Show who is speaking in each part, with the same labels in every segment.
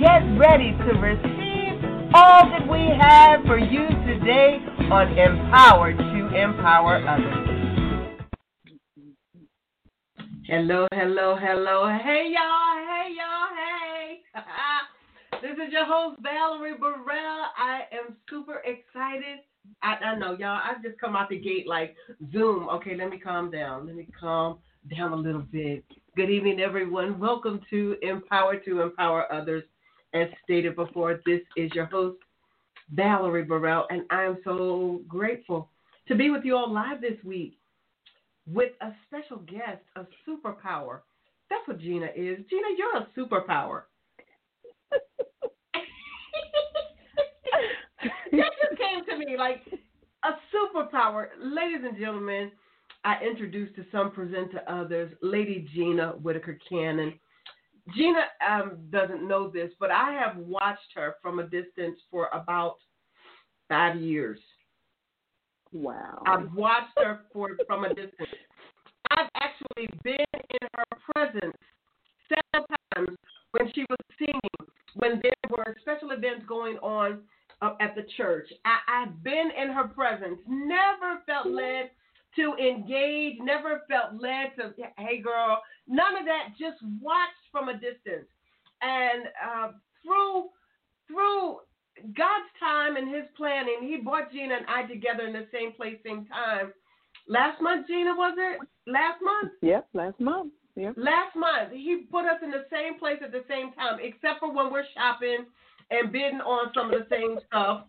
Speaker 1: get ready to receive all that we have for you today on Empower to Empower Others. Hello, hello, hello. Hey, y'all. Hey, y'all. Hey. this is your host, Valerie Burrell. I am super excited. I, I know, y'all. I've just come out the gate like Zoom. Okay, let me calm down. Let me calm down a little bit. Good evening, everyone. Welcome to Empower to Empower Others. As stated before, this is your host, Valerie Burrell, and I am so grateful to be with you all live this week with a special guest, a superpower. That's what Gina is. Gina, you're a superpower. that just came to me like a superpower. Ladies and gentlemen, I introduced to some, present to others, Lady Gina Whitaker Cannon. Gina um, doesn't know this, but I have watched her from a distance for about five years.
Speaker 2: Wow.
Speaker 1: I've watched her for from a distance. I've actually been in her presence several times when she was singing, when there were special events going on uh, at the church. I, I've been in her presence, never felt led to engage, never felt led to, hey girl, none of that, just watched from a distance. And uh, through through God's time and His planning, He brought Gina and I together in the same place, same time. Last month, Gina, was it? Last month?
Speaker 2: Yep, last month. Yep.
Speaker 1: Last month, He put us in the same place at the same time, except for when we're shopping and bidding on some of the same stuff.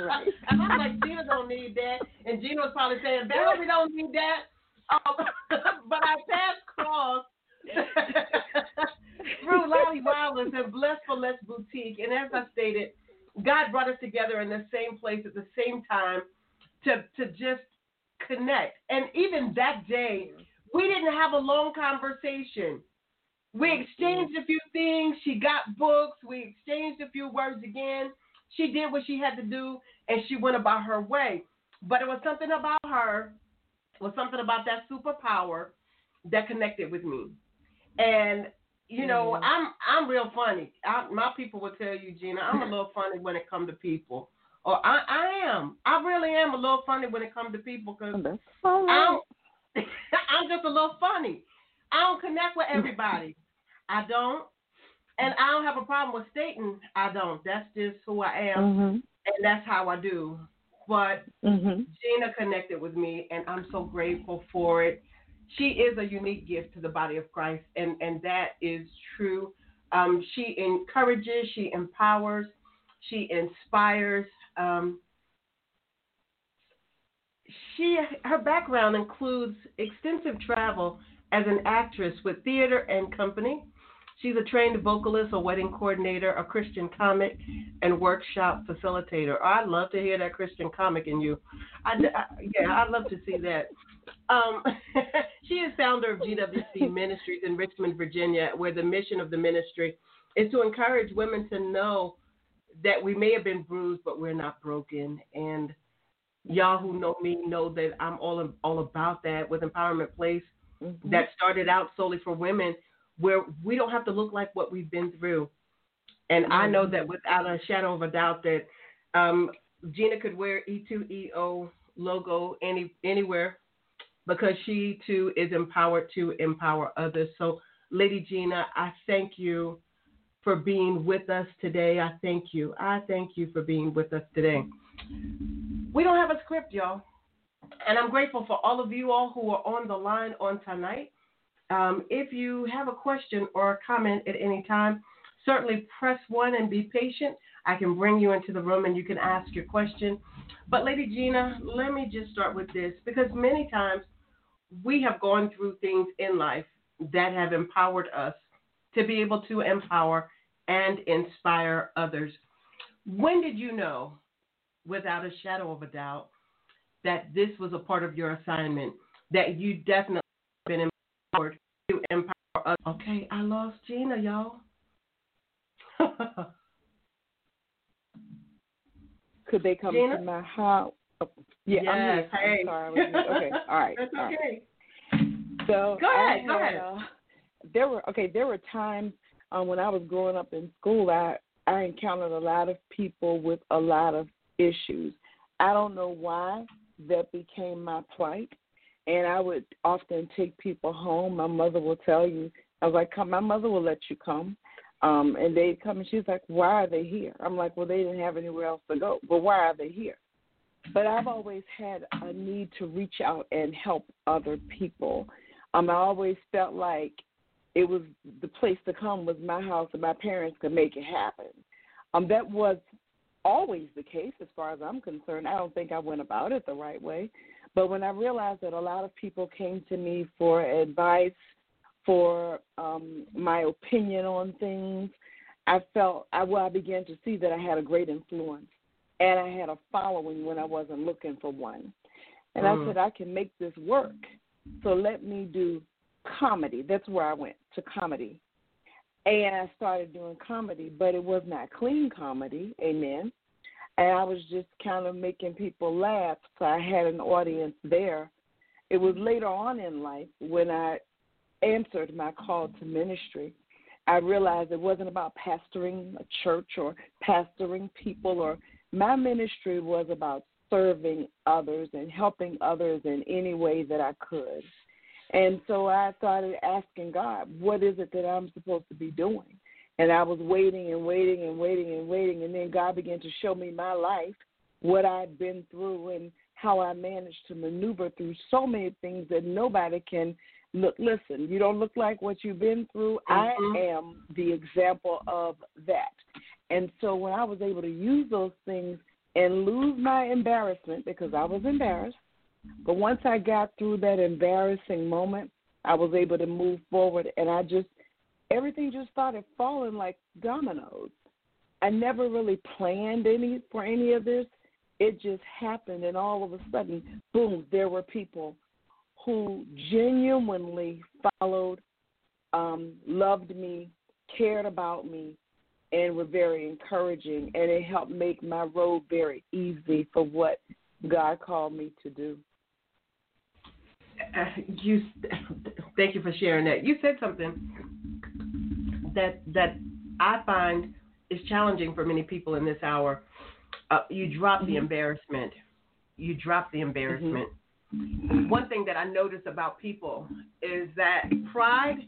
Speaker 2: Right.
Speaker 1: and I'm like, Gina don't need that. And Gina was probably saying, Val, we don't need that. Um, but I passed cross through Lottie Wallace and Blessed for Less Boutique. And as I stated, God brought us together in the same place at the same time to, to just connect. And even that day, we didn't have a long conversation. We exchanged a few things. She got books. We exchanged a few words again. She did what she had to do and she went about her way. But it was something about her, it was something about that superpower that connected with me. And you know, mm. I'm I'm real funny. I, my people will tell you, Gina, I'm a little funny when it comes to people. Or I, I am. I really am a little funny when it comes to people because
Speaker 2: I'm,
Speaker 1: I'm just a little funny. I don't connect with everybody. I don't. And I don't have a problem with stating I don't. That's just who I am.
Speaker 2: Mm-hmm.
Speaker 1: And that's how I do. But
Speaker 2: mm-hmm.
Speaker 1: Gina connected with me, and I'm so grateful for it she is a unique gift to the body of Christ, and, and that is true. Um, she encourages, she empowers, she inspires. Um, she her background includes extensive travel as an actress with theater and company. She's a trained vocalist, a wedding coordinator, a Christian comic, and workshop facilitator. I'd love to hear that Christian comic in you. I, I, yeah, I'd love to see that. Um, she is founder of GWC Ministries in Richmond, Virginia, where the mission of the ministry is to encourage women to know that we may have been bruised, but we're not broken. And y'all who know me know that I'm all all about that with Empowerment Place. Mm-hmm. That started out solely for women, where we don't have to look like what we've been through. And. I know that without a shadow of a doubt that um, Gina could wear E2EO logo any anywhere because she too is empowered to empower others. So, Lady Gina, I thank you for being with us today. I thank you. I thank you for being with us today. We don't have a script, y'all. And I'm grateful for all of you all who are on the line on tonight. Um, if you have a question or a comment at any time, certainly press one and be patient. I can bring you into the room and you can ask your question. But, Lady Gina, let me just start with this because many times we have gone through things in life that have empowered us to be able to empower and inspire others. When did you know, without a shadow of a doubt, that this was a part of your assignment? That you definitely been empowered to empower others. Okay, I lost Gina, y'all.
Speaker 2: Could they come
Speaker 1: Gina?
Speaker 2: to my house? Yeah, I'm here.
Speaker 1: hey.
Speaker 2: I'm sorry. I was here. Okay, all right.
Speaker 1: That's
Speaker 2: all right.
Speaker 1: okay.
Speaker 2: So
Speaker 1: Go
Speaker 2: I
Speaker 1: ahead, go ahead.
Speaker 2: Uh, there were okay. There were times um, when I was growing up in school. I I encountered a lot of people with a lot of issues. I don't know why that became my plight, and I would often take people home. My mother will tell you. I was like, "Come." My mother will let you come. Um, and they'd come and she's like, Why are they here? I'm like, Well, they didn't have anywhere else to go. But why are they here? But I've always had a need to reach out and help other people. Um, I always felt like it was the place to come was my house and my parents could make it happen. Um, that was always the case as far as I'm concerned. I don't think I went about it the right way. But when I realized that a lot of people came to me for advice, for um, my opinion on things, I felt I well I began to see that I had a great influence and I had a following when I wasn't looking for one. And
Speaker 1: Mm.
Speaker 2: I said I can make this work. So let me do comedy. That's where I went to comedy. And I started doing comedy, but it was not clean comedy, amen. And I was just kind of making people laugh, so I had an audience there. It was mm-hmm. later on in life when I answered my call to ministry. I realized it wasn't about pastoring a church or pastoring people or my ministry was about serving others and helping others in any way that I could. And so I started asking God, what is it that I'm supposed to be doing? And I was waiting and waiting and waiting and waiting. And then God began to show me my life, what I'd been through, and how I managed to maneuver through so many things that nobody can look. Listen, you don't look like what you've been through.
Speaker 1: Mhm.
Speaker 2: I am the example of that. And so when I was able to use those things and lose my embarrassment because I was embarrassed, but once I got through that embarrassing moment, I was able to move forward and I just everything just started falling like dominoes. I never really planned any for any of this. It just happened and all of a sudden, boom, there were people who genuinely followed, um, loved me, cared about me, and were very encouraging. And it helped make my road very easy for what God called me to do.
Speaker 1: Uh, you thank you for sharing that. You said something that that I find is challenging for many people in this hour. Uh, you drop the
Speaker 2: Mhm.
Speaker 1: embarrassment. You drop the embarrassment. One thing that I notice about people is that pride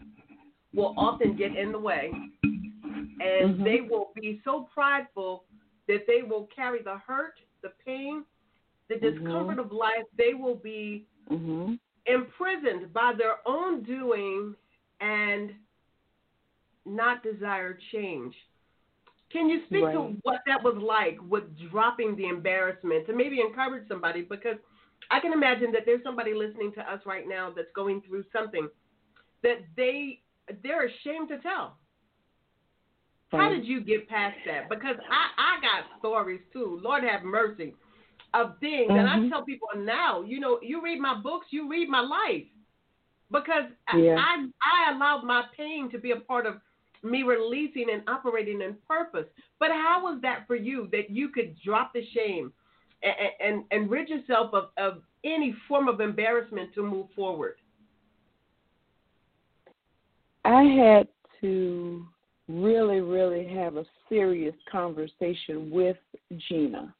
Speaker 1: will often get in the way, and
Speaker 2: Mhm.
Speaker 1: they will be so prideful that they will carry the hurt, the pain, the discomfort of life. They will be
Speaker 2: Mhm.
Speaker 1: imprisoned by their own doing and not desire change. Can you speak to what that was like with dropping the embarrassment to maybe encourage somebody? Because I can imagine that there's somebody listening to us right now that's going through something that they they're ashamed to tell. How did you get past that? Because I, I got stories too. Lord have mercy of things. And I
Speaker 2: Mhm.
Speaker 1: tell people now, you know, you read my books, you read my life. Because
Speaker 2: Yeah.
Speaker 1: I, I allowed my pain to be a part of me releasing and operating in purpose. But how was that for you that you could drop the shame and, and, and rid yourself of, of any form of embarrassment to move forward?
Speaker 2: I had to really, really have a serious conversation with Gina,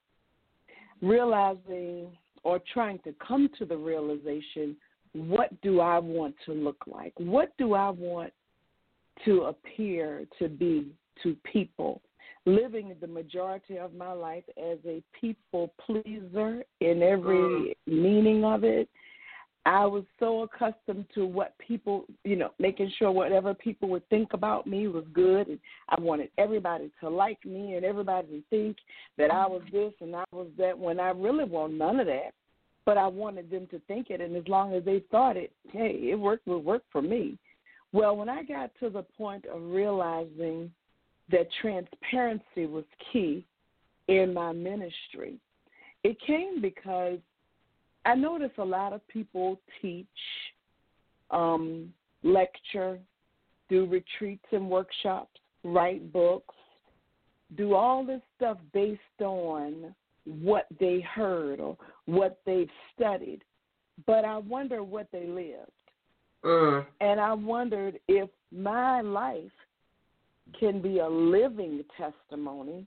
Speaker 2: realizing or trying to come to the realization what do I want to look like? What do I want to appear to be to people? Living the majority of my life as a people pleaser in every mm. meaning of it. I was so accustomed to what people, you know, making sure whatever people would think about me was good. And I wanted everybody to like me and everybody to think that I was this and I was that when I really want none of that. But I wanted them to think it. And as long as they thought it, hey, it worked, would work for me. Well, when I got to the point of realizing that transparency was key in my ministry. It came because I notice a lot of people teach, um, lecture, do retreats and workshops, write books, do all this stuff based on what they heard or what they've studied. But I wonder what they lived.
Speaker 1: Mm.
Speaker 2: And I wondered if my life can be a living testimony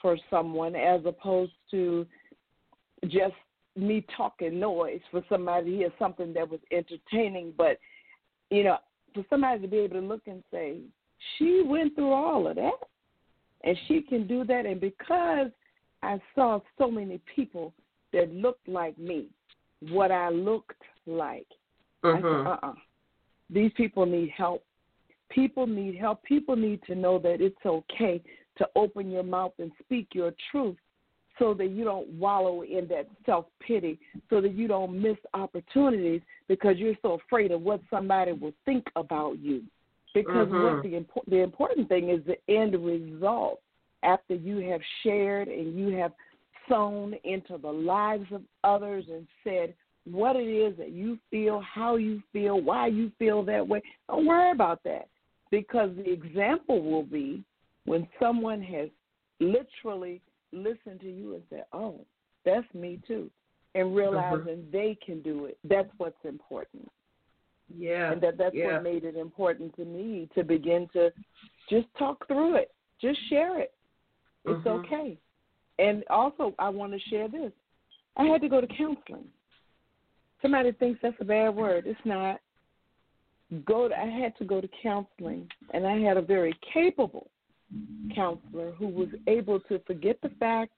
Speaker 2: for someone as opposed to just me talking noise for somebody to hear something that was entertaining. But, you know, for somebody to be able to look and say, she went through all of that and she can do that. And because I saw so many people that looked like me, what I looked like,
Speaker 1: Mm-hmm.
Speaker 2: I said, uh uh These people need help. People need help. People need to know that it's okay to open your mouth and speak your truth so that you don't wallow in that self pity, so that you don't miss opportunities because you're so afraid of what somebody will think about you. Because what mm-hmm. the impo- the important thing is the end result after you have shared and you have sown into the lives of others and said what it is that you feel, how you feel, why you feel that way. Don't worry about that because the example will be when someone has literally listened to you and said, "Oh, that's me too," and realizing they can do it. That's what's important
Speaker 1: Yeah.
Speaker 2: and that that's
Speaker 1: yeah.
Speaker 2: what made it important to me to begin to just talk through it, just share it. It's
Speaker 1: Mhm.
Speaker 2: okay. And also, I want to share this. I had to go to counseling. Somebody thinks that's a bad word. It's not. Go. To, I had to go to counseling, and I had a very capable counselor who was able to forget the fact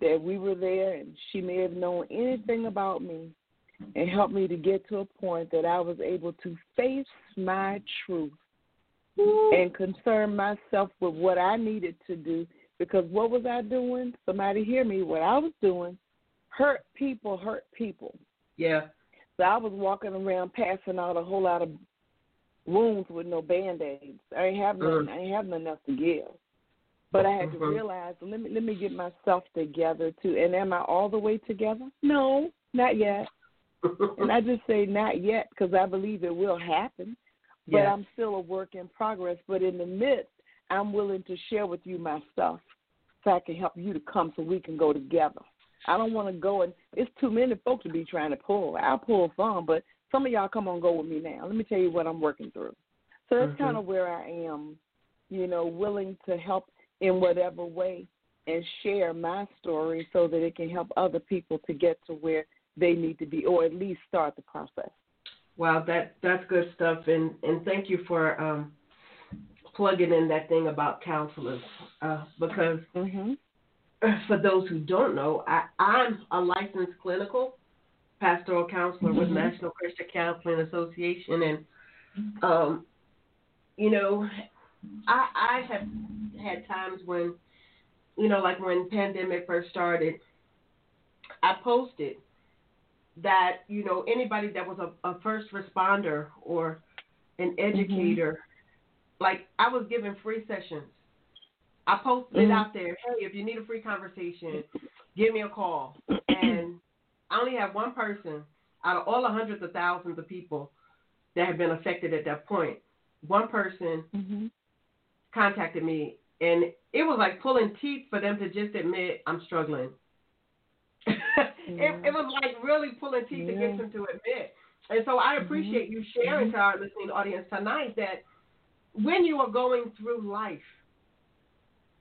Speaker 2: that we were there, and she may have known anything about me, and help me to get to a point that I was able to face my truth and concern myself with what I needed to do. Because what was I doing? Somebody hear me. What I was doing hurt people, hurt people.
Speaker 1: Yeah.
Speaker 2: So I was walking around passing out a whole lot of wounds with no band aids. I ain't have nothing.
Speaker 1: Mm.
Speaker 2: I ain't have nothing else to give. But I had to
Speaker 1: Mhm.
Speaker 2: realize let me let me get myself together too. And am I all the way together? No, not yet. And I just say not yet because I believe it will happen. But
Speaker 1: Yeah.
Speaker 2: I'm still a work in progress. But in the midst, I'm willing to share with you my stuff so I can help you to come so we can go together. I don't want to go and it's too many folks to be trying to pull. I'll pull some, but some of y'all come on, go with me now. Let me tell you what I'm working through. So that's
Speaker 1: Mhm.
Speaker 2: kind of where I am, you know, willing to help in whatever way and share my story so that it can help other people to get to where they need to be or at least start the process.
Speaker 1: Wow, that that's good stuff, and and thank you for um, plugging in that thing about counselors, uh, because
Speaker 2: Mhm.
Speaker 1: for those who don't know, I, I'm a licensed clinical pastoral counselor with
Speaker 2: Mhm.
Speaker 1: National Christian Counseling Association, and um, you know, I I have had times when, you know, like when pandemic first started, I posted that you know anybody that was a, a first responder or an educator, like I was giving free sessions. I posted it
Speaker 2: Mhm.
Speaker 1: out there. Hey, if you need a free conversation, give me a call. And I only have one person out of all the hundreds of thousands of people that have been affected at that point. One person
Speaker 2: Mhm.
Speaker 1: contacted me, and it was like pulling teeth for them to just admit I'm struggling. it, it was like really pulling teeth to get them to admit. And so I appreciate you sharing to our listening audience tonight that when you are going through life,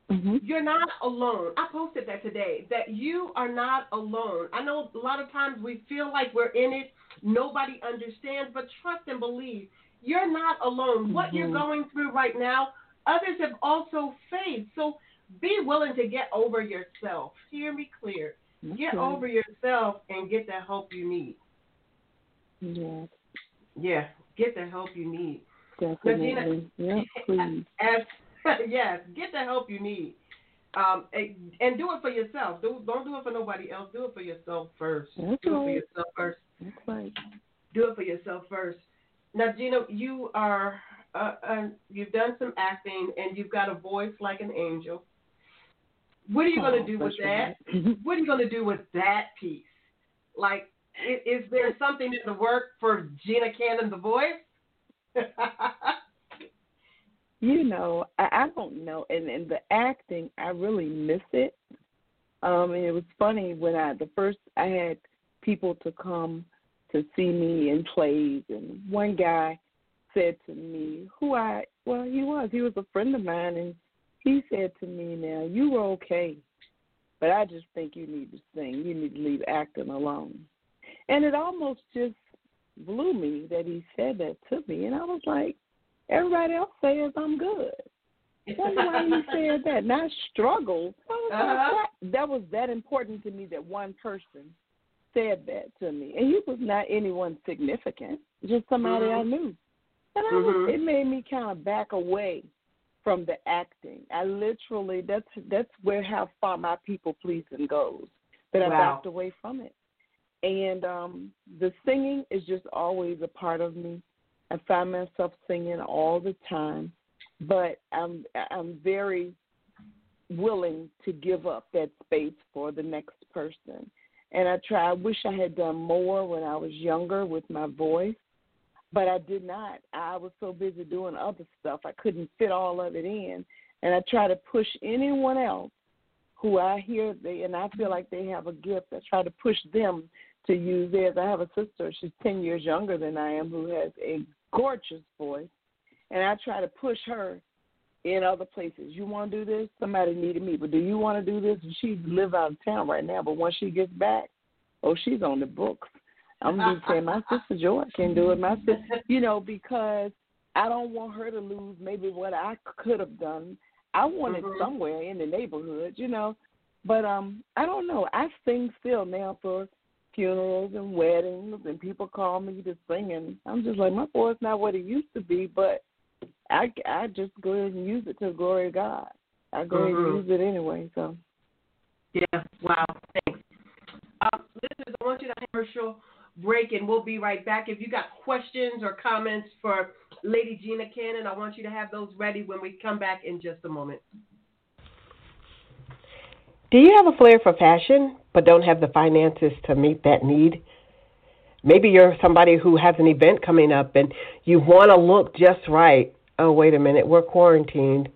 Speaker 2: Mhm.
Speaker 1: you're not alone. I posted that today that you are not alone. I know a lot of times we feel like we're in it, nobody understands, but trust and believe you're not alone. What you're going through right now, others have also faced. So be willing to get over yourself. Hear me clear. Get over yourself and get the help you need.
Speaker 2: Yeah,
Speaker 1: Yeah, get the help you need.
Speaker 2: definitely. Yeah, please.
Speaker 1: As, yes, get the help you need. Um, and, and do it for yourself. Do, don't do it for nobody else. Do it for yourself first.
Speaker 2: That's
Speaker 1: do it for yourself first.
Speaker 2: Right.
Speaker 1: Do it for yourself first. Now, Gina, you are uh, uh, you've done some acting, and you've got a voice like an angel. What are you oh, going to do with that? what are you going to do with that piece? Like, is, is there something in the work for Gina Cannon, the voice?
Speaker 2: you know, I, I don't know. And and the acting, I really miss it. Um, and it was funny when I the first I had people to come to see me in plays, and one guy said to me, who I well he was he was a friend of mine, and he said to me, "Now you were okay, but I just think you need to sing. You need to leave acting alone." And it almost just blew me that he said that to me, and I was like, everybody else says I'm good. Wonder why he said that. And I struggled. Was uh-huh. like, that was that important to me that one person said that to me, and he was not anyone significant, just somebody mm-hmm. I knew. And I was, mm-hmm. it made me kind of back away from the acting. I literally that's that's where how far my people pleasing goes. That I wow. backed away from it. And um the singing is just always a part of me. I find myself singing all the time, but I'm I'm very willing to give up that space for the next person. And I try I wish I had done more when I was younger with my voice, but I did not. I was so busy doing other stuff. I couldn't fit all of it in. And I try to push anyone else who I hear they and I feel like they have a gift. I try to push them to use theirs. I have a sister, she's ten years younger than I am, who has a gorgeous voice, and I try to push her in other places. You want to do this? Somebody needed me, but do you want to do this? And she live out of town right now, but once she gets back, oh, she's on the books. I'm gonna be saying my sister Joy can do it. My sister, you know, because I don't want her to lose maybe what I could have done. I want mm-hmm. it somewhere in the neighborhood, you know. But um, I don't know. I sing still now for funerals and weddings, and people call me to sing, and I'm just like, my voice not what it used to be, but I I just go ahead and use it to the glory of God. I go ahead
Speaker 1: mm-hmm.
Speaker 2: and use it anyway. So.
Speaker 1: Yeah. Wow. Thanks. Um, listeners, I want you to commercial break, and we'll be right back. If you got questions or comments for Lady Gina Cannon, I want you to have those ready when we come back in just a moment.
Speaker 3: Do you have a flair for fashion but don't have the finances to meet that need? Maybe you're somebody who has an event coming up and you want to look just right. Oh, wait a minute, we're quarantined.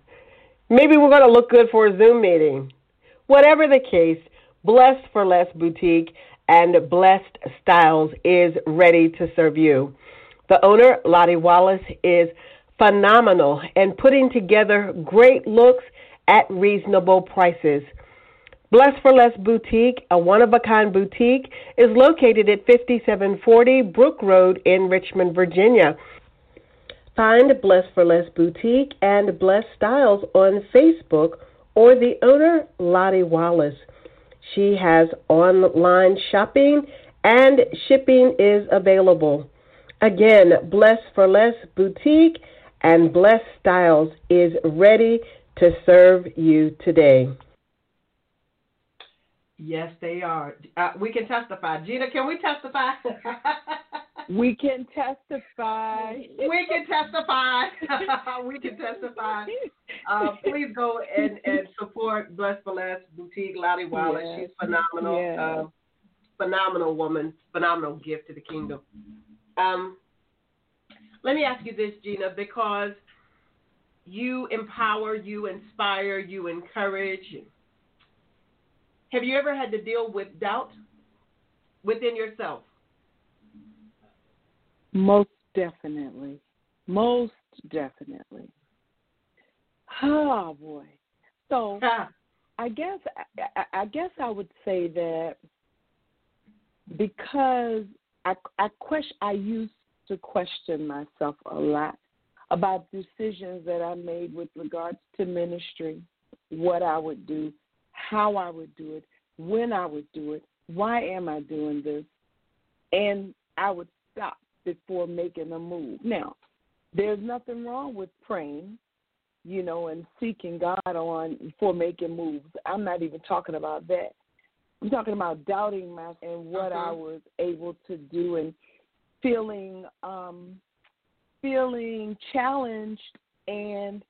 Speaker 3: Maybe we're going to look good for a Zoom meeting. Whatever the case, Blessed for Less Boutique and Blessed Styles is ready to serve you. The owner, Lottie Wallace, is phenomenal and putting together great looks at reasonable prices. Blessed for Less Boutique, a one of a kind boutique, is located at 5740 Brook Road in Richmond, Virginia. Find Bless for Less Boutique and Bless Styles on Facebook or the owner, Lottie Wallace. She has online shopping and shipping is available. Again, Bless for Less Boutique and Bless Styles is ready to serve you today.
Speaker 1: Yes, they are. Uh, we can testify. Gina, can we testify?
Speaker 2: we can testify.
Speaker 1: we can testify. we can testify. Uh, please go and, and support Blessed Blessed Boutique Lottie Wallace. Yes. She's phenomenal. Yes. Uh, phenomenal woman. Phenomenal gift to the kingdom. Um, let me ask you this, Gina, because you empower, you inspire, you encourage have you ever had to deal with doubt within yourself?
Speaker 2: Most definitely. Most definitely. Oh boy. So I guess I, I guess I would say that because I I question I used to question myself a lot about decisions that I made with regards to ministry, what I would do, how I would do it, when I would do it, why am I doing this, and I would stop before making a move. Now, there's nothing wrong with praying, you know, and seeking God on before making moves. I'm not even talking about that. I'm talking about doubting myself and what I was able to do and feeling um feeling challenged and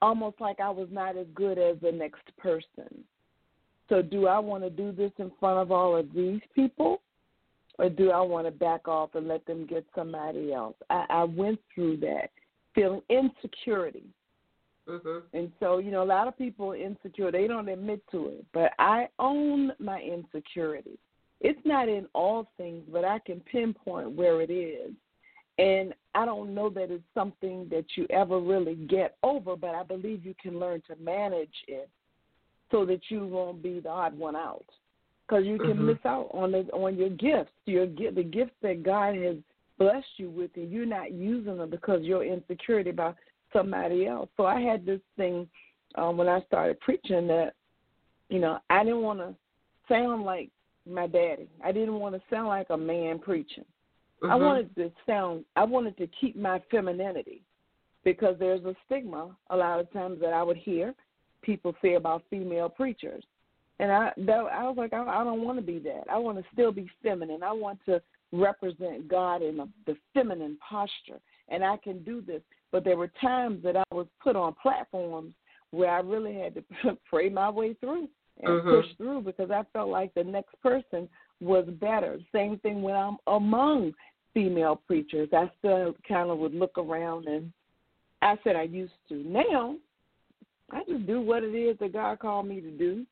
Speaker 2: almost like I was not as good as the next person. So, do I want to do this in front of all of these people? Or do I want to back off and let them get somebody else? I, I went through that feeling insecurity.
Speaker 1: Mm-hmm.
Speaker 2: And so, you know, a lot of people are insecure. They don't admit to it. But I own my insecurity. It's not in all things, but I can pinpoint where it is. And I don't know that it's something that you ever really get over, but I believe you can learn to manage it so that you won't be the odd one out. Because you can
Speaker 1: Mhm.
Speaker 2: miss out on the, on your gifts, your the gifts that God has blessed you with, and you're not using them because you're insecurity about somebody else. So I had this thing um, when I started preaching that, you know, I didn't want to sound like my daddy. I didn't want to sound like a man preaching. I
Speaker 1: Mhm.
Speaker 2: wanted to sound. I wanted to keep my femininity because there's a stigma a lot of times that I would hear people say about female preachers, and I that, I was like, I, I don't want to be that. I want to still be feminine. I want to represent God in a, the feminine posture, and I can do this. But there were times that I was put on platforms where I really had to pray my way through and
Speaker 1: Mhm.
Speaker 2: push through because I felt like the next person was better. Same thing when I'm among female preachers. I still kind of would look around and I said I used to. Now, I just do what it is that God called me to do,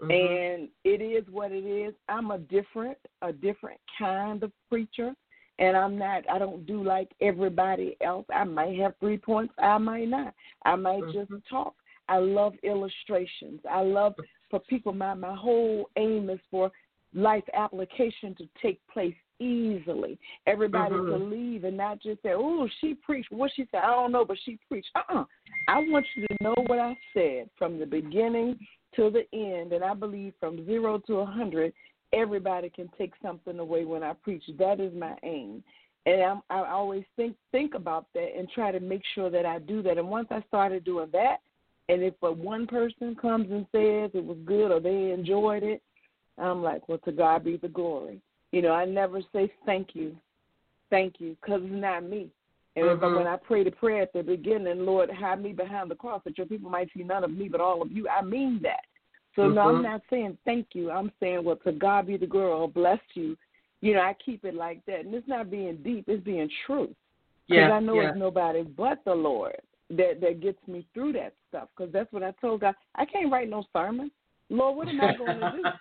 Speaker 1: Mhm.
Speaker 2: and it is what it is. I'm a different, a different kind of preacher, and I'm not. I don't do like everybody else. I might have three points. I might not. I might
Speaker 1: Mhm.
Speaker 2: just talk. I love illustrations. I love for people. My my whole aim is for life application to take place easily. Everybody
Speaker 1: Mhm.
Speaker 2: to leave and not just say, "Oh, she preached." What she said, I don't know, but she preached. Uh-uh. I want you to know what I said from the beginning to the end, and I believe from zero to a hundred, everybody can take something away when I preach. That is my aim, and I'm, I always think think about that and try to make sure that I do that. And once I started doing that, and if a one person comes and says it was good or they enjoyed it, I'm like, well, to God be the glory. You know, I never say thank you, thank you, because it's not me. And
Speaker 1: Mhm.
Speaker 2: when I pray the prayer at the beginning, Lord, hide me behind the cross, that your people might see none of me but all of you. I mean that. So no, I'm
Speaker 1: Mhm.
Speaker 2: not saying thank you. I'm saying, well, to God be the or bless you. You know, I keep it like that, and it's not being deep; it's being true. Because
Speaker 1: Yeah,
Speaker 2: I know
Speaker 1: yeah.
Speaker 2: it's nobody but the Lord that that gets me through that stuff. Because that's what I told God. I can't write no sermon. Lord, what am I going to do?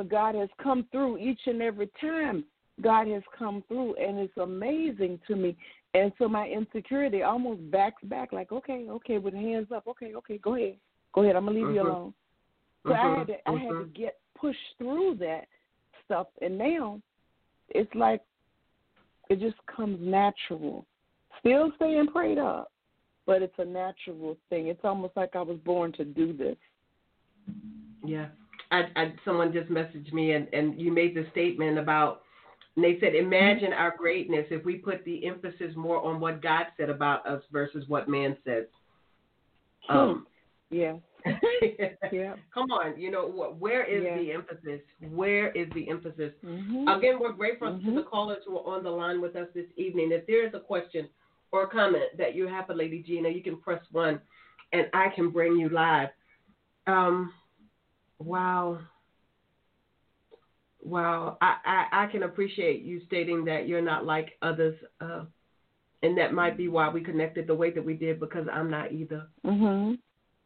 Speaker 2: But God has come through each and every time. God has come through, and it's amazing to me. And so my insecurity almost backs back, like, okay, okay, with hands up, okay, okay, go ahead, go ahead. I'm gonna leave you
Speaker 1: Mhm.
Speaker 2: alone. So I had to, I had to
Speaker 1: Mhm.
Speaker 2: get pushed through that stuff, and now it's like it just comes natural. Still staying prayed up, but it's a natural thing. It's almost like I was born to do this.
Speaker 1: Yeah. I, I someone just messaged me and, and you made the statement about and they said imagine our greatness if we put the emphasis more on what God said about us versus what man says. Um,
Speaker 2: Yeah, yeah.
Speaker 1: Come on, you know wh- where is
Speaker 2: Yeah.
Speaker 1: the emphasis? Where is the emphasis?
Speaker 2: hmm
Speaker 1: Again, we're grateful to
Speaker 2: Mhm.
Speaker 1: the callers who are on the line with us this evening. If there is a question or comment that you have for Lady Gina, you can press one, and I can bring you live. Um, wow, wow. I, I I can appreciate you stating that you're not like others, uh, and that might be why we connected the way that we did because I'm not either.
Speaker 2: Mhm.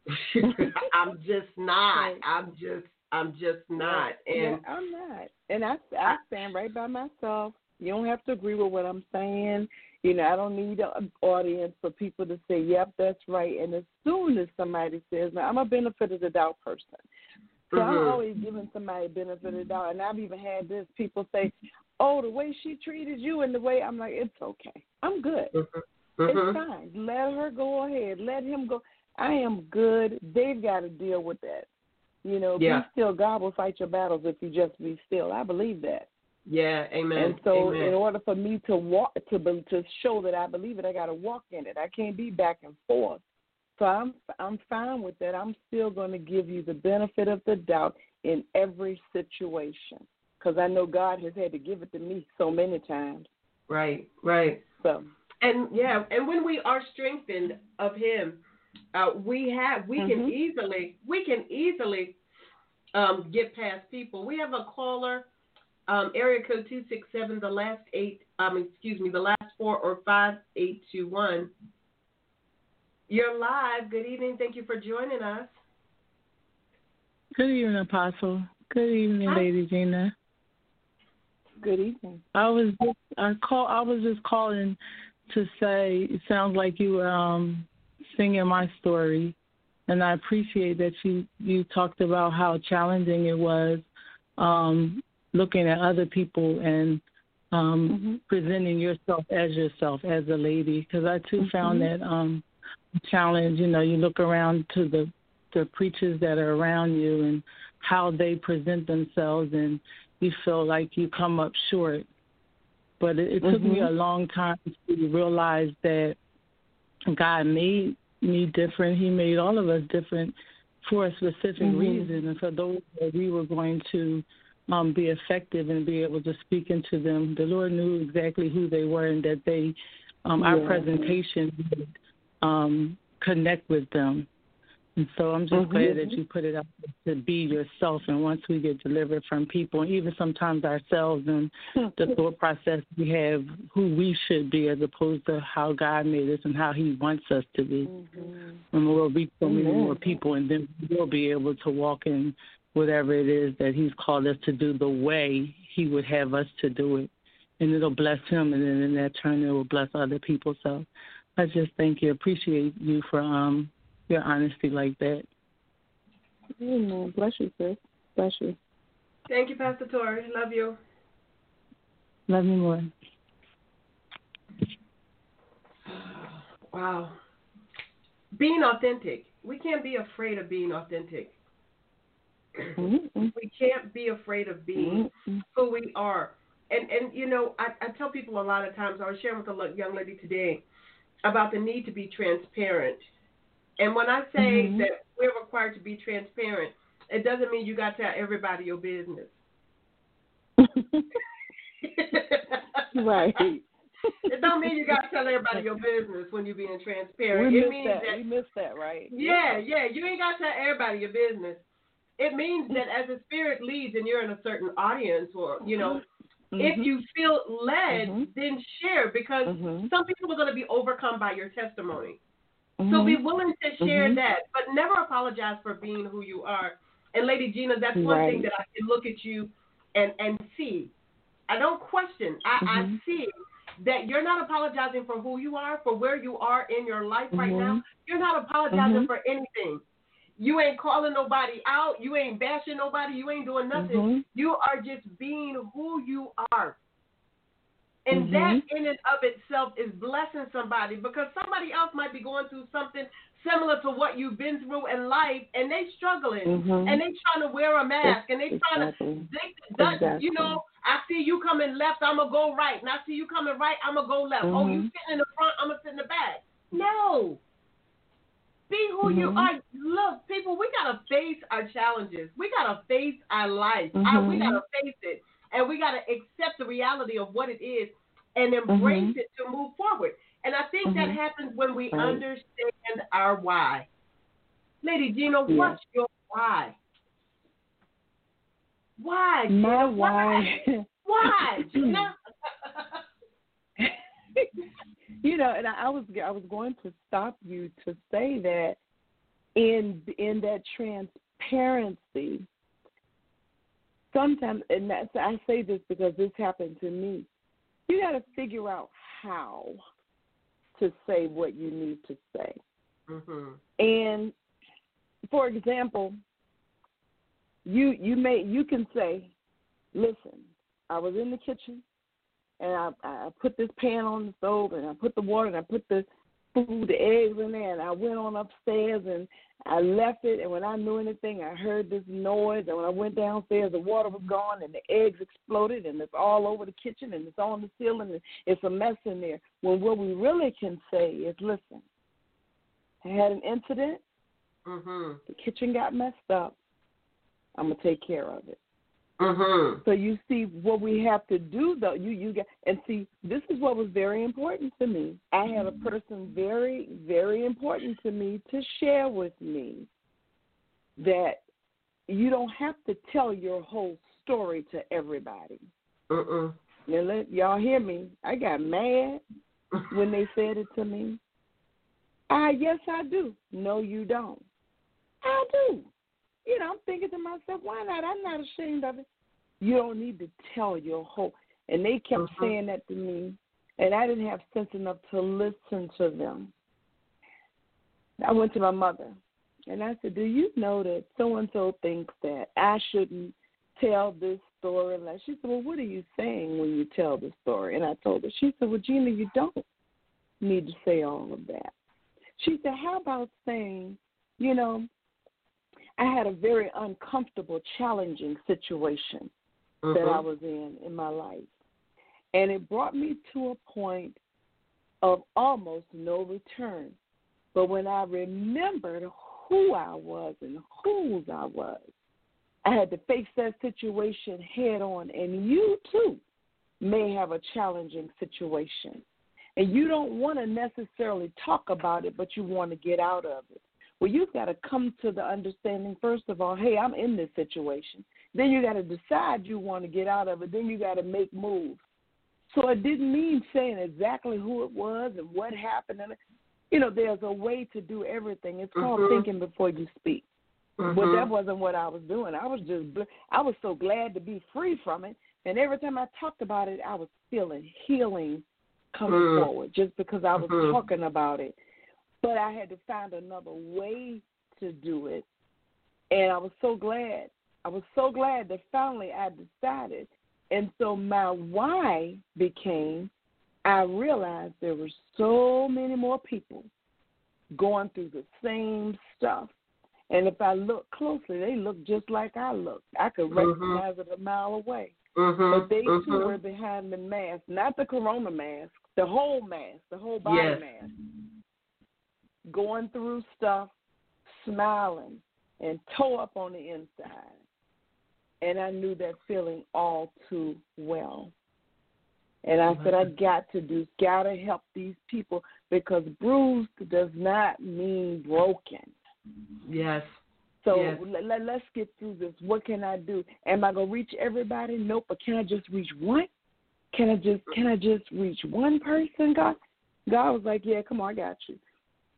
Speaker 1: I'm just not. I'm just. I'm just not.
Speaker 2: Yeah,
Speaker 1: And
Speaker 2: I'm not. And I I stand right by myself. You don't have to agree with what I'm saying. You know, I don't need an audience for people to say, "Yep, that's right." And as soon as somebody says, "Now," I'm a benefit of the doubt person, so I'm
Speaker 1: Mhm.
Speaker 2: always giving somebody benefit of the doubt. And I've even had this people say, "Oh, the way she treated you and the way," I'm like, "It's okay. I'm good.
Speaker 1: Mhm.
Speaker 2: It's
Speaker 1: Mhm.
Speaker 2: fine. Let her go ahead. Let him go. I am good. They've got to deal with that. You know,
Speaker 1: Yeah.
Speaker 2: be still. God will fight your battles if you just be still. I believe that.
Speaker 1: Yeah. Amen.
Speaker 2: And so,
Speaker 1: Amen.
Speaker 2: in order for me to walk to be, to show that I believe it, I got to walk in it. I can't be back and forth. So I'm I'm fine with that. I'm still going to give you the benefit of the doubt in every situation because I know God has had to give it to me so many times.
Speaker 1: Right. Right.
Speaker 2: So
Speaker 1: And yeah, and when we are strengthened of Him, uh, we have we mm-hmm. can easily we can easily um, get past people. We have a caller, um, area code two six seven. The last eight, um, excuse me, the last four or five eight two one. You're live. Good evening. Thank you for joining us.
Speaker 4: Good evening, Apostle. Good evening, Hi. Lady Gina.
Speaker 2: Good evening.
Speaker 4: I was just I call I was just calling to say it sounds like you were um singing my story and I appreciate that you you talked about how challenging it was um looking at other people and um mm-hmm. presenting yourself as yourself as a lady because I too mm-hmm. found that um challenge you know you look around to the the preachers that are around you and how they present themselves and you feel like you come up short. But it, it mm-hmm. took me mm-hmm. a long time to realize that God made me different. He made all of us different for a specific mm-hmm. reason, and for those that we were going to um, be effective and be able to speak into them, the Lord knew exactly who they were and that they, um, yeah. our presentation, um, connect with them. And so I'm just mm-hmm. glad that you put it out to be yourself. And once we get delivered from people, and even sometimes ourselves, and the thought process we have, who we should be, as opposed to how God made us and how He wants us to be. Mm-hmm. And we'll reach so many more people, and then we'll be able to walk in whatever it is that He's called us to do the way He would have us to do it. And it'll bless Him, and then in that turn, it will bless other people. So I just thank you, appreciate you for um your honesty like that.
Speaker 2: Amen. Bless you, sis. Bless you.
Speaker 1: Thank you, Pastor Tori. Love you.
Speaker 4: Love you more.
Speaker 1: Wow. Being authentic. We can't be afraid of being authentic. Mm-hmm. We can't be afraid of being mm-hmm. who we are. And and you know, I, I tell people a lot of times. I was sharing with a young lady today about the need to be transparent and when I say mm-hmm. that we're required to be transparent, it doesn't mean you got to tell everybody your business.
Speaker 2: right.
Speaker 1: It don't mean you got to tell everybody your business when you're being transparent.
Speaker 2: We
Speaker 1: it means
Speaker 2: that.
Speaker 1: that
Speaker 2: we missed that, right?
Speaker 1: Yeah, yeah. You ain't got to tell everybody your business. It means that as the spirit leads and you're in a certain audience, or you know, mm-hmm. if you feel led, mm-hmm. then share because mm-hmm. some people are going to be overcome by your testimony. Mm-hmm. So be willing to share mm-hmm. that, but never apologize for being who you are. And Lady Gina, that's one right. thing that I can look at you and and see. I don't question. I, mm-hmm. I see that you're not apologizing for who you are, for where you are in your life right now. Mm-hmm. You're not apologizing mm-hmm. for anything. You ain't calling nobody out. You ain't bashing nobody. You ain't doing nothing. Mm-hmm. You are just being who you are. And mm-hmm. that in and of itself is blessing somebody because somebody else might be going through something similar to what you've been through in life and they struggling mm-hmm. and they trying to wear a mask and they trying exactly. to they, that, exactly. you know I see you coming left I'm gonna go right and I see you coming right I'm gonna go left mm-hmm. oh you sitting in the front I'm gonna sit in the back no be who you mm-hmm. are look people we gotta face our challenges we gotta face our life I, we mm-hmm. gotta face it and we got to accept the reality of what it is and embrace mm-hmm. it to move forward. And I think mm-hmm. that happens when we right. understand our why. Lady Gina, yeah. what's your why? Why?
Speaker 2: My why.
Speaker 1: Why? Gina?
Speaker 2: you know, and I was I was going to stop you to say that in in that transparency sometimes, and that's, I say this because this happened to me. You got to figure out how to say what you need to say. Mm-hmm. And for example, you you may you can say, "Listen, I was in the kitchen and I, I put this pan on the stove and I put the water and I put the food, the eggs in there, and I went on upstairs and I left it. And when I knew anything, I heard this noise. And when I went downstairs, the water was gone and the eggs exploded, and it's all over the kitchen and it's on the ceiling and it's a mess in there. When what we really can say is, listen, I had an incident.
Speaker 1: Mm-hmm.
Speaker 2: The kitchen got messed up. I'm gonna take care of it.
Speaker 1: Mm-hmm.
Speaker 2: So you see what we have to do though. You you get and see this is what was very important to me. I had a person very very important to me to share with me that you don't have to tell your whole story to everybody.
Speaker 1: Mm-mm.
Speaker 2: Now let y'all hear me. I got mad when they said it to me. Ah, yes I do. No, you don't. I do you know, I'm thinking to myself, why not? I'm not ashamed of it. You don't need to tell your whole. And they kept
Speaker 1: Mhm.
Speaker 2: saying that to me, and I didn't have sense enough to listen to them. I went to my mother, and I said, "Do you know that so and so thinks that I shouldn't tell this story?" Like she said, "Well, what are you saying when you tell the story?" And I told her. She said, "Well, Gina, you don't need to say all of that." She said, "How about saying, you know, I had a very uncomfortable, challenging situation that I
Speaker 1: Mhm.
Speaker 2: was in in my life. And it brought me to a point of almost no return. But when I remembered who I was and whose I was, I had to face that situation head on. And you too may have a challenging situation. And you don't want to necessarily talk about it, but you want to get out of it. Well, you've got to come to the understanding, first of all, hey, I'm in this situation. Then you got to decide you want to get out of it. Then you got to make moves. So it didn't mean saying exactly who it was and what happened. And you know, there's a way to do everything. It's called
Speaker 1: Mhm.
Speaker 2: thinking before you speak. But
Speaker 1: Mhm.
Speaker 2: that wasn't what I was doing. I was just, bl- I was so glad to be free from it. And every time I talked about it, I was feeling healing coming
Speaker 1: Mm.
Speaker 2: forward just because I was
Speaker 1: Mhm.
Speaker 2: talking about it. But I had to find another way to do it. And I was so glad. I was so glad that finally I decided. And so my why became I realized there were so many more people going through the same stuff. And if I look closely, they look just like I look. I could
Speaker 1: Mhm.
Speaker 2: recognize it a mile away.
Speaker 1: Mhm.
Speaker 2: But they too
Speaker 1: Mhm.
Speaker 2: were behind the mask, not the corona mask, the whole mask, the whole body
Speaker 1: Yes.
Speaker 2: mask. Going through stuff, smiling, and toe up on the inside. And I knew that feeling all too well. And I said, I mm-hmm. got to do, gotta help these people because bruised does not mean broken.
Speaker 1: Yes.
Speaker 2: So
Speaker 1: Yes.
Speaker 2: let, let's get through this. What can I do? Am I gonna reach everybody? Nope. But can I just reach one? Can I just can I just reach one person? God, God was like, yeah, come on, I got you.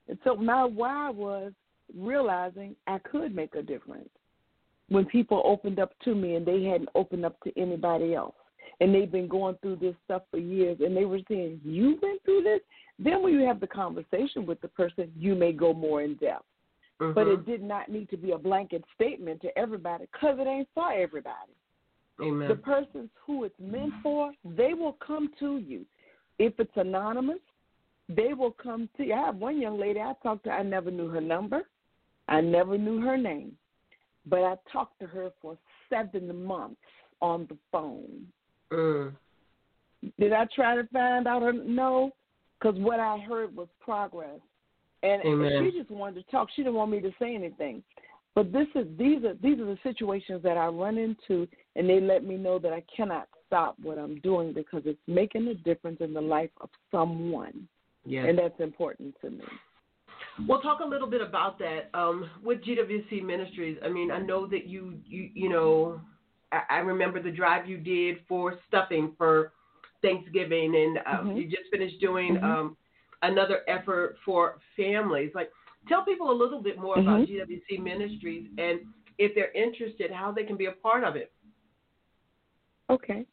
Speaker 2: And so my why was realizing I could make a difference when people opened up to me and they hadn't opened up to anybody else. And they've been going through this stuff for years and they were saying, You went through this? Then when you have the conversation with the person, you may go more in depth
Speaker 1: Mhm.
Speaker 2: but it did not need to be a blanket statement to everybody because it ain't for everybody.
Speaker 1: Amen.
Speaker 2: The persons who it's meant for, they will come to you. If it's anonymous, they will come to you. I have one young lady I talked to, I never knew her number, I never knew her name, but I talked to her for seven months on the phone.
Speaker 1: Mm.
Speaker 2: Did I try to find out her? No, because what I heard was progress, and
Speaker 1: Amen.
Speaker 2: she just wanted to talk. She didn't want me to say anything. But this is these are these are the situations that I run into, and they let me know that I cannot stop what I'm doing because it's making a difference in the life of someone,
Speaker 1: Yes.
Speaker 2: and that's important to me.
Speaker 1: Well, talk a little bit about that um, with GWC Ministries. I mean, I know that you, you, you know, I, I remember the drive you did for stuffing for Thanksgiving, and um,
Speaker 2: Mhm.
Speaker 1: you just finished doing
Speaker 2: Mhm.
Speaker 1: um, another effort for families. Like, tell people a little bit more about
Speaker 2: Mhm.
Speaker 1: GWC Ministries and if they're interested, how they can be a part of it.
Speaker 2: Okay.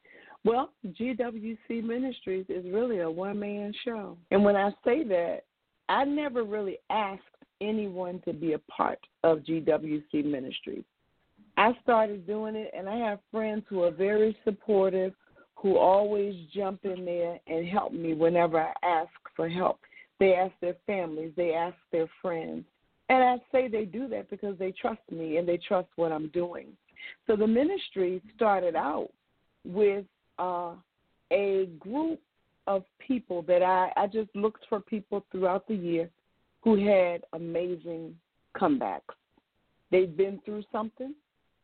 Speaker 2: Well, GWC Ministries is really a one man show. And when I say that, I never really asked anyone to be a part of GWC Ministries. I started doing it, and I have friends who are very supportive, who always jump in there and help me whenever I ask for help. They ask their families, they ask their friends. And I say they do that because they trust me and they trust what I'm doing. So the ministry started out with uh, a group of people that I, I just looked for people throughout the year who had amazing comebacks. They've been through something,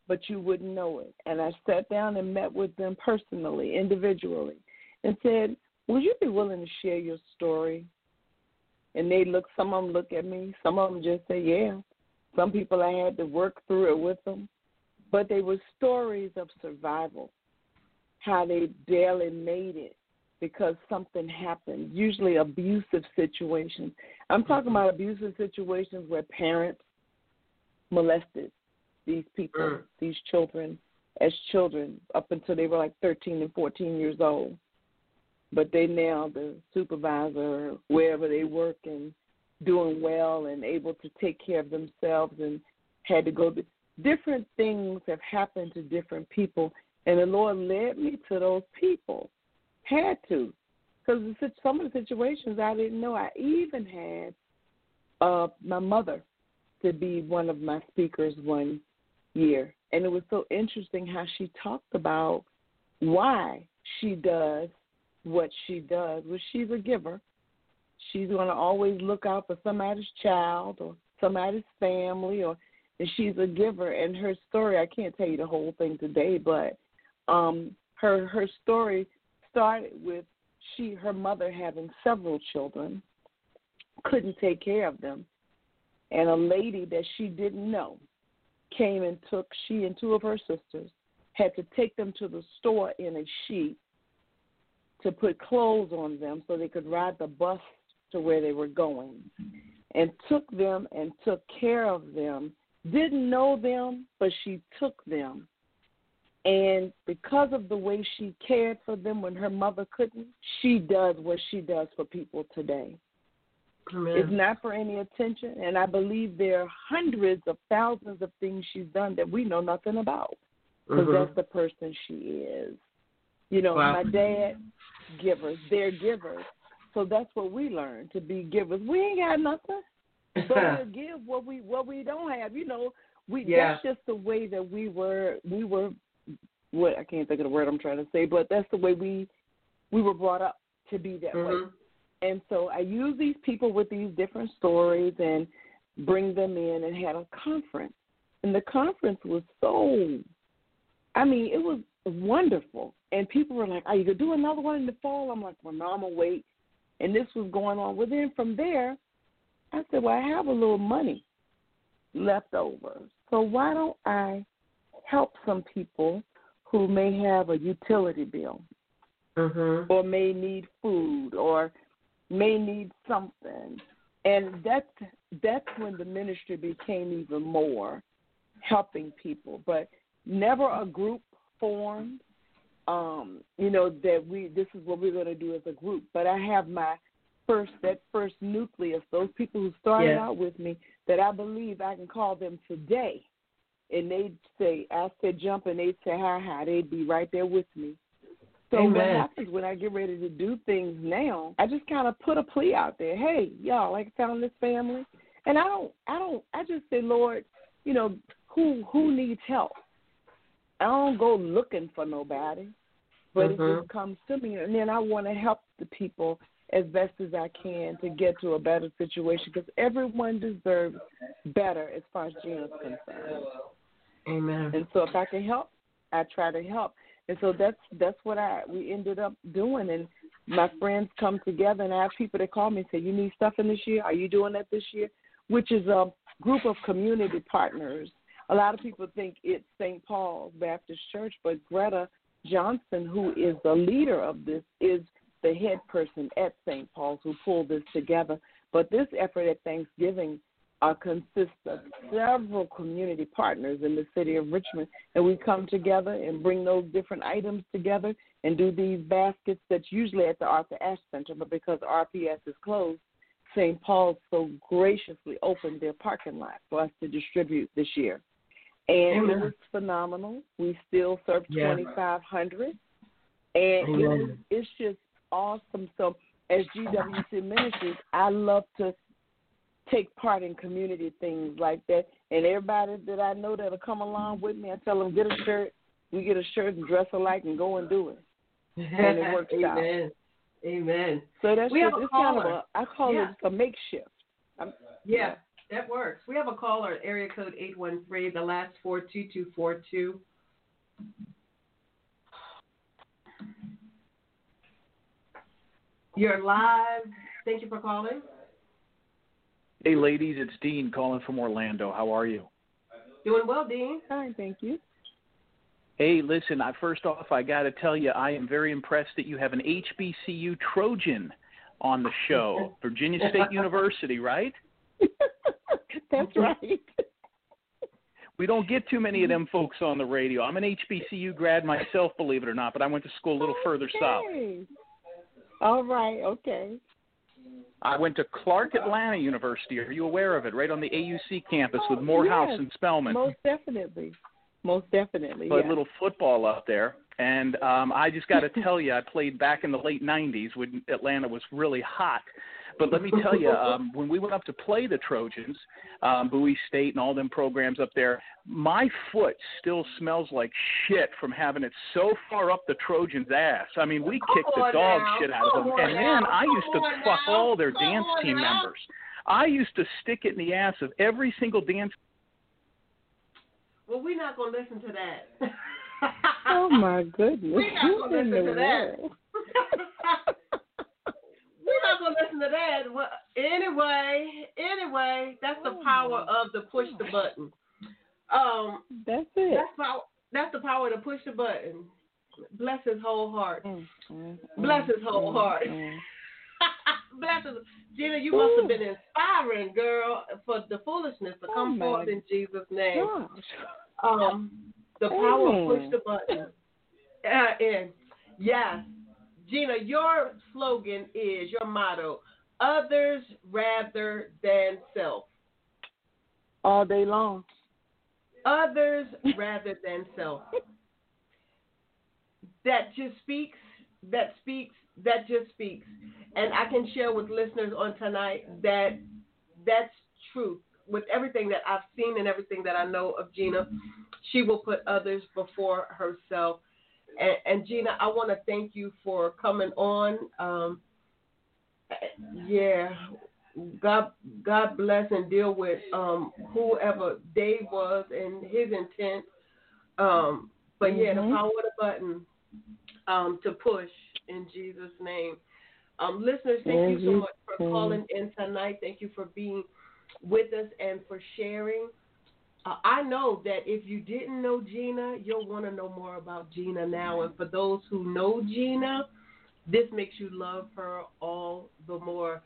Speaker 2: but you wouldn't know it. And I sat down and met with them personally, individually, and said, Would you be willing to share your story? And they look, some of them look at me, some of them just say, Yeah. Some people I had to work through it with them, but they were stories of survival, how they barely made it because something happened, usually abusive situations. I'm talking about abusive situations where parents molested these people, mm. these children, as children up until they were like 13 and 14 years old. But they now the supervisor wherever they work and doing well and able to take care of themselves and had to go. To, different things have happened to different people, and the Lord led me to those people. Had to, because some of the situations I didn't know. I even had uh, my mother to be one of my speakers one year. And it was so interesting how she talked about why she does what she does. Well, she's a giver. She's going to always look out for somebody's child or somebody's family, or and she's a giver. And her story, I can't tell you the whole thing today, but um, her her story started with she her mother having several children, couldn't take care of them, and a lady that she didn't know came and took she and two of her sisters had to take them to the store in a sheet to put clothes on them so they could ride the bus to where they were going. And took them and took care of them. Didn't know them but she took them and because of the way she cared for them when her mother couldn't she does what she does for people today Amen. It's not for any attention, and I believe there are hundreds of thousands of things she's done that we know nothing about because mm-hmm. that's the person she is. You know, wow. my dad, givers, they're givers, so that's what we learn to be givers. We ain't got nothing, but we give what we what we don't have. You know, we yeah. that's just the way that we were we were. What I can't think of the word I'm trying to say, but that's the way we we were brought up to be that mm-hmm. way. And so I use these people with these different stories and bring them in and had a conference. And the conference was so, I mean, it was wonderful. And people were like, Are you to do another one in the fall? I'm like, Well, no, I'm to wait. And this was going on. Well, then from there, I said, Well, I have a little money left over. So why don't I help some people who may have a utility bill mm-hmm. or may need food or may need something. And that's that's when the ministry became even more helping people. But never a group formed. Um, you know, that we this is what we're gonna do as a group. But I have my first that first nucleus, those people who started yeah. out with me that I believe I can call them today and they'd say, I said jump and they'd say hi hi, they'd be right there with me. So Amen. what happens when I get ready to do things now? I just kind of put a plea out there. Hey, y'all, like found this family, and I don't, I don't, I just say, Lord, you know, who who needs help? I don't go looking for nobody, but mm-hmm. it just comes to me, and then I want to help the people as best as I can to get to a better situation because everyone deserves better as far as Gina's concerned.
Speaker 1: Amen.
Speaker 2: And so if I can help, I try to help. And so that's that's what I we ended up doing. And my friends come together, and I have people that call me and say, "You need stuff in this year? Are you doing that this year?" Which is a group of community partners. A lot of people think it's St. Paul's Baptist Church, but Greta Johnson, who is the leader of this, is the head person at St. Paul's who pulled this together. But this effort at Thanksgiving uh, consists of several community partners in the city of Richmond, and we come together and bring those different items together and do these baskets that's usually at the Arthur Ashe Center, but because RPS is closed, St. Paul's so graciously opened their parking lot for us to distribute this year. And Amen. it was phenomenal. We still serve yeah. 2,500. And it was, it's just awesome. So, as GWC Ministries, I love to take part in community things like that. And everybody that I know that'll come along with me, I tell them get a shirt. We get a shirt and dress alike and go and do it. And it works
Speaker 1: Amen.
Speaker 2: out.
Speaker 1: Amen.
Speaker 2: So that's
Speaker 1: we
Speaker 2: just, it's kind of a I call
Speaker 1: yeah.
Speaker 2: it a makeshift. I'm,
Speaker 1: yeah. That works. We have a caller, area code 813, the last 42242. You're live. Thank you for calling.
Speaker 5: Hey, ladies, it's Dean calling from Orlando. How are you?
Speaker 1: Doing well, Dean.
Speaker 2: Fine, thank you.
Speaker 5: Hey, listen, I first off, I got to tell you, I am very impressed that you have an HBCU Trojan on the show, Virginia State University, right?
Speaker 2: That's right.
Speaker 5: We don't get too many of them folks on the radio. I'm an HBCU grad myself, believe it or not, but I went to school a little further south.
Speaker 2: Okay. All right, okay.
Speaker 5: I went to Clark Atlanta University. Are you aware of it? Right on the AUC campus with Morehouse
Speaker 2: yes,
Speaker 5: and Spelman.
Speaker 2: Most definitely. Most definitely.
Speaker 5: Played
Speaker 2: yeah.
Speaker 5: little football up there. And um, I just got to tell you, I played back in the late 90s when Atlanta was really hot. But let me tell you, um, when we went up to play the Trojans, um, Bowie State and all them programs up there, my foot still smells like shit from having it so far up the Trojans' ass. I mean, we
Speaker 1: Come
Speaker 5: kicked the dog
Speaker 1: now.
Speaker 5: shit out of them.
Speaker 1: on
Speaker 5: And
Speaker 1: now.
Speaker 5: then I used to fuck
Speaker 1: now.
Speaker 5: all their
Speaker 1: Come
Speaker 5: dance team
Speaker 1: now.
Speaker 5: members. I used to stick it in the ass of every single dance
Speaker 1: Well, we're not going to listen to that.
Speaker 2: Oh my goodness.
Speaker 1: We're not gonna listen to that. We're not gonna listen to that. Well, anyway, anyway, that's the power of the push the button. Um,
Speaker 2: That's it.
Speaker 1: that's power. That's the power to push the button. Bless his whole heart.
Speaker 2: Mm, mm,
Speaker 1: Bless his whole
Speaker 2: mm,
Speaker 1: heart. Bless his. Gina, you must have been inspiring, girl, for the foolishness to
Speaker 2: Oh,
Speaker 1: come
Speaker 2: my
Speaker 1: forth in Jesus' name.
Speaker 2: Gosh.
Speaker 1: Um, the power of push the button. Uh, and yes, Gina, your slogan is your motto: others rather than self.
Speaker 2: All day long.
Speaker 1: Others rather than self. That just speaks. That speaks. That just speaks. And I can share with listeners on tonight that that's truth. With everything that I've seen and everything that I know of Gina, she will put others before herself. And, and Gina, I want to thank you for coming on. Um, yeah, God, God bless and deal with um, whoever Dave was and his intent. Um, but yeah, the
Speaker 2: Mhm.
Speaker 1: power of the button um, to push in Jesus' name. Um, listeners, thank you so much for calling in tonight. Thank you for being with us and for sharing. Uh, I know that if you didn't know Gina, you'll want to know more about Gina now. And for those who know Gina, this makes you love her all the more.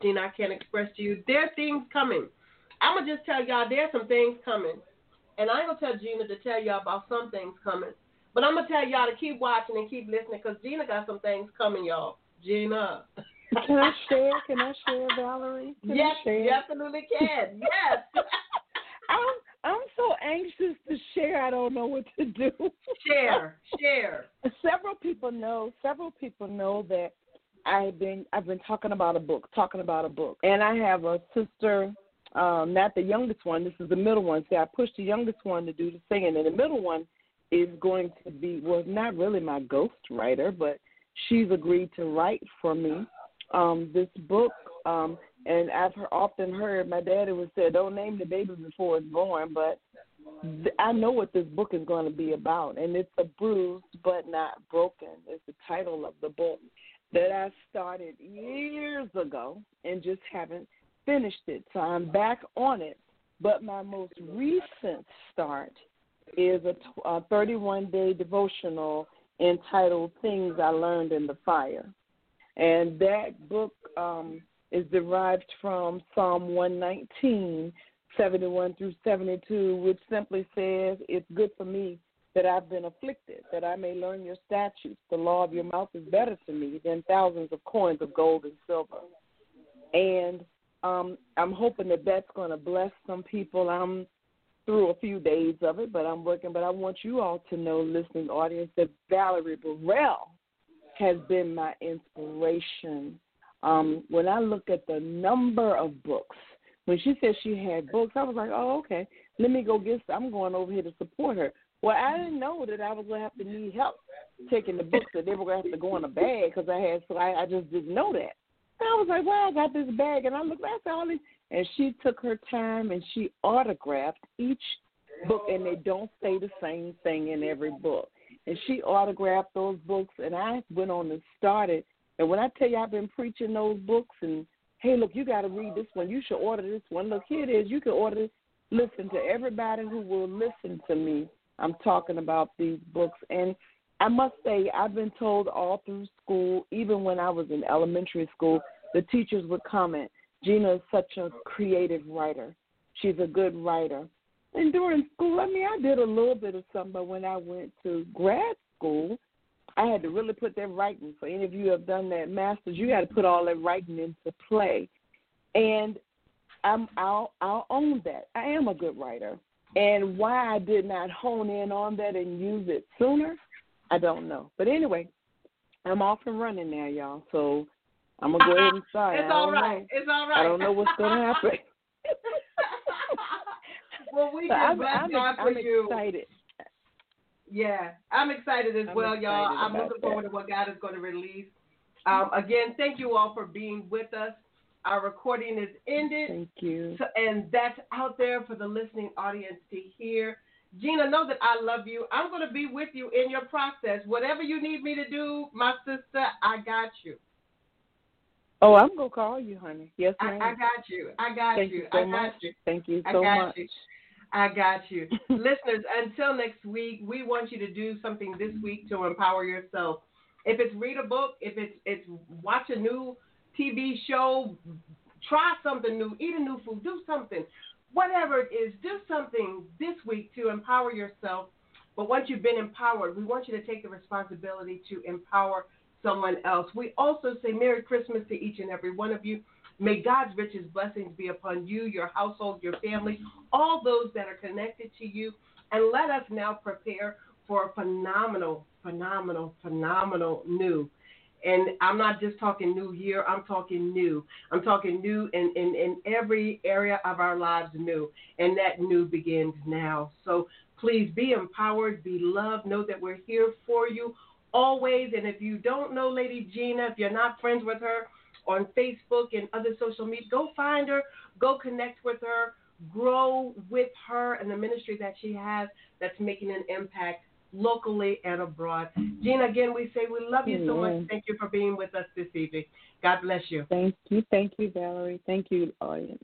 Speaker 1: Gina, I can't express to you. There are things coming. I'm going to just tell y'all there's some things coming. And I ain't going to tell Gina to tell y'all about some things coming. But I'm going to tell y'all to keep watching and keep listening because Gina got some things coming, y'all. Gina.
Speaker 2: Can I share? Can I share, Valerie? Can
Speaker 1: yes,
Speaker 2: I share?
Speaker 1: you absolutely can. Yes.
Speaker 2: I'm I'm so anxious to share. I don't know what to do.
Speaker 1: share, share.
Speaker 2: several people know. Several people know that I've been I've been talking about a book, talking about a book, and I have a sister. Um, not the youngest one. This is the middle one. See, I pushed the youngest one to do the singing, and the middle one is going to be well, not really my ghost writer, but she's agreed to write for me um, this book. Um, and I've often heard my daddy would say, "Don't name the baby before it's born," but I know what this book is going to be about, and it's a bruised but not broken. It's the title of the book that I started years ago and just haven't finished it. So I'm back on it. But my most recent start is a, a 31 day devotional entitled Things I Learned in the Fire. And that book um, is derived from Psalm 119, 71 through 72, which simply says, It's good for me that I've been afflicted, that I may learn your statutes. The law of your mouth is better to me than thousands of coins of gold and silver. And um, I'm hoping that that's going to bless some people. I'm through a few days of it, but I'm working. But I want you all to know, listening audience, that Valerie Burrell has been my inspiration. Um, when I look at the number of books, when she said she had books, I was like, oh, okay, let me go get. I'm going over here to support her. Well, I didn't know that I was going to have to need help taking the books that they were going to have to go in a bag because I had. So I, I just didn't know that. And I was like, well, I got this bag, and I looked. I said, all these, and she took her time and she autographed each book, and they don't say the same thing in every book. And she autographed those books, and I went on and started. And when I tell you I've been preaching those books, and hey, look, you got to read this one. You should order this one. Look, here it is. You can order this. Listen to everybody who will listen to me. I'm talking about these books, and I must say I've been told all through school, even when I was in elementary school, the teachers would comment, Gina is such a creative writer. She's a good writer. And during school, I mean, I did a little bit of something, but when I went to grad school, I had to really put that writing. For any of you who have done that masters, you got to put all that writing into play. And I'm, I'll, I'll own that. I am a good writer. And why I did not hone in on that and use it sooner, I don't know. But anyway, I'm off and running now, y'all. So I'm gonna go ahead and start.
Speaker 1: it's all right. Know. It's all right.
Speaker 2: I don't know what's gonna happen.
Speaker 1: well, we
Speaker 2: so
Speaker 1: I'm,
Speaker 2: I'm,
Speaker 1: God for
Speaker 2: I'm
Speaker 1: you.
Speaker 2: excited.
Speaker 1: Yeah, I'm excited as
Speaker 2: I'm
Speaker 1: well,
Speaker 2: excited
Speaker 1: y'all. I'm
Speaker 2: about
Speaker 1: looking
Speaker 2: that.
Speaker 1: forward to what God is going to release. Um, again, thank you all for being with us. Our recording is ended.
Speaker 2: Thank you.
Speaker 1: So, and that's out there for the listening audience to hear. Gina, know that I love you. I'm going to be with you in your process. Whatever you need me to do, my sister, I got you.
Speaker 2: Oh, I'm gonna call you, honey. Yes,
Speaker 1: I,
Speaker 2: ma'am.
Speaker 1: I got you. I got
Speaker 2: Thank
Speaker 1: you.
Speaker 2: you so
Speaker 1: I got
Speaker 2: much.
Speaker 1: you.
Speaker 2: Thank you so
Speaker 1: I
Speaker 2: so
Speaker 1: got
Speaker 2: much.
Speaker 1: you. I got you. Listeners, until next week, we want you to do something this week to empower yourself. If it's read a book, if it's it's watch a new TV show, try something new, eat a new food, do something. Whatever it is, do something this week to empower yourself. But once you've been empowered, we want you to take the responsibility to empower someone else. We also say Merry Christmas to each and every one of you. May God's richest blessings be upon you, your household, your family, all those that are connected to you. And let us now prepare for a phenomenal, phenomenal, phenomenal new. And I'm not just talking new year, I'm talking new. I'm talking new in, in, in every area of our lives new. And that new begins now. So please be empowered, be loved, know that we're here for you always. And if you don't know Lady Gina, if you're not friends with her on Facebook and other social media, go find her, go connect with her, grow with her and the ministry that she has that's making an impact locally and abroad. Gina, again, we say we love you so much. Thank you for being with us this evening. God bless you.
Speaker 2: Thank you, thank you, Valerie. Thank you, audience.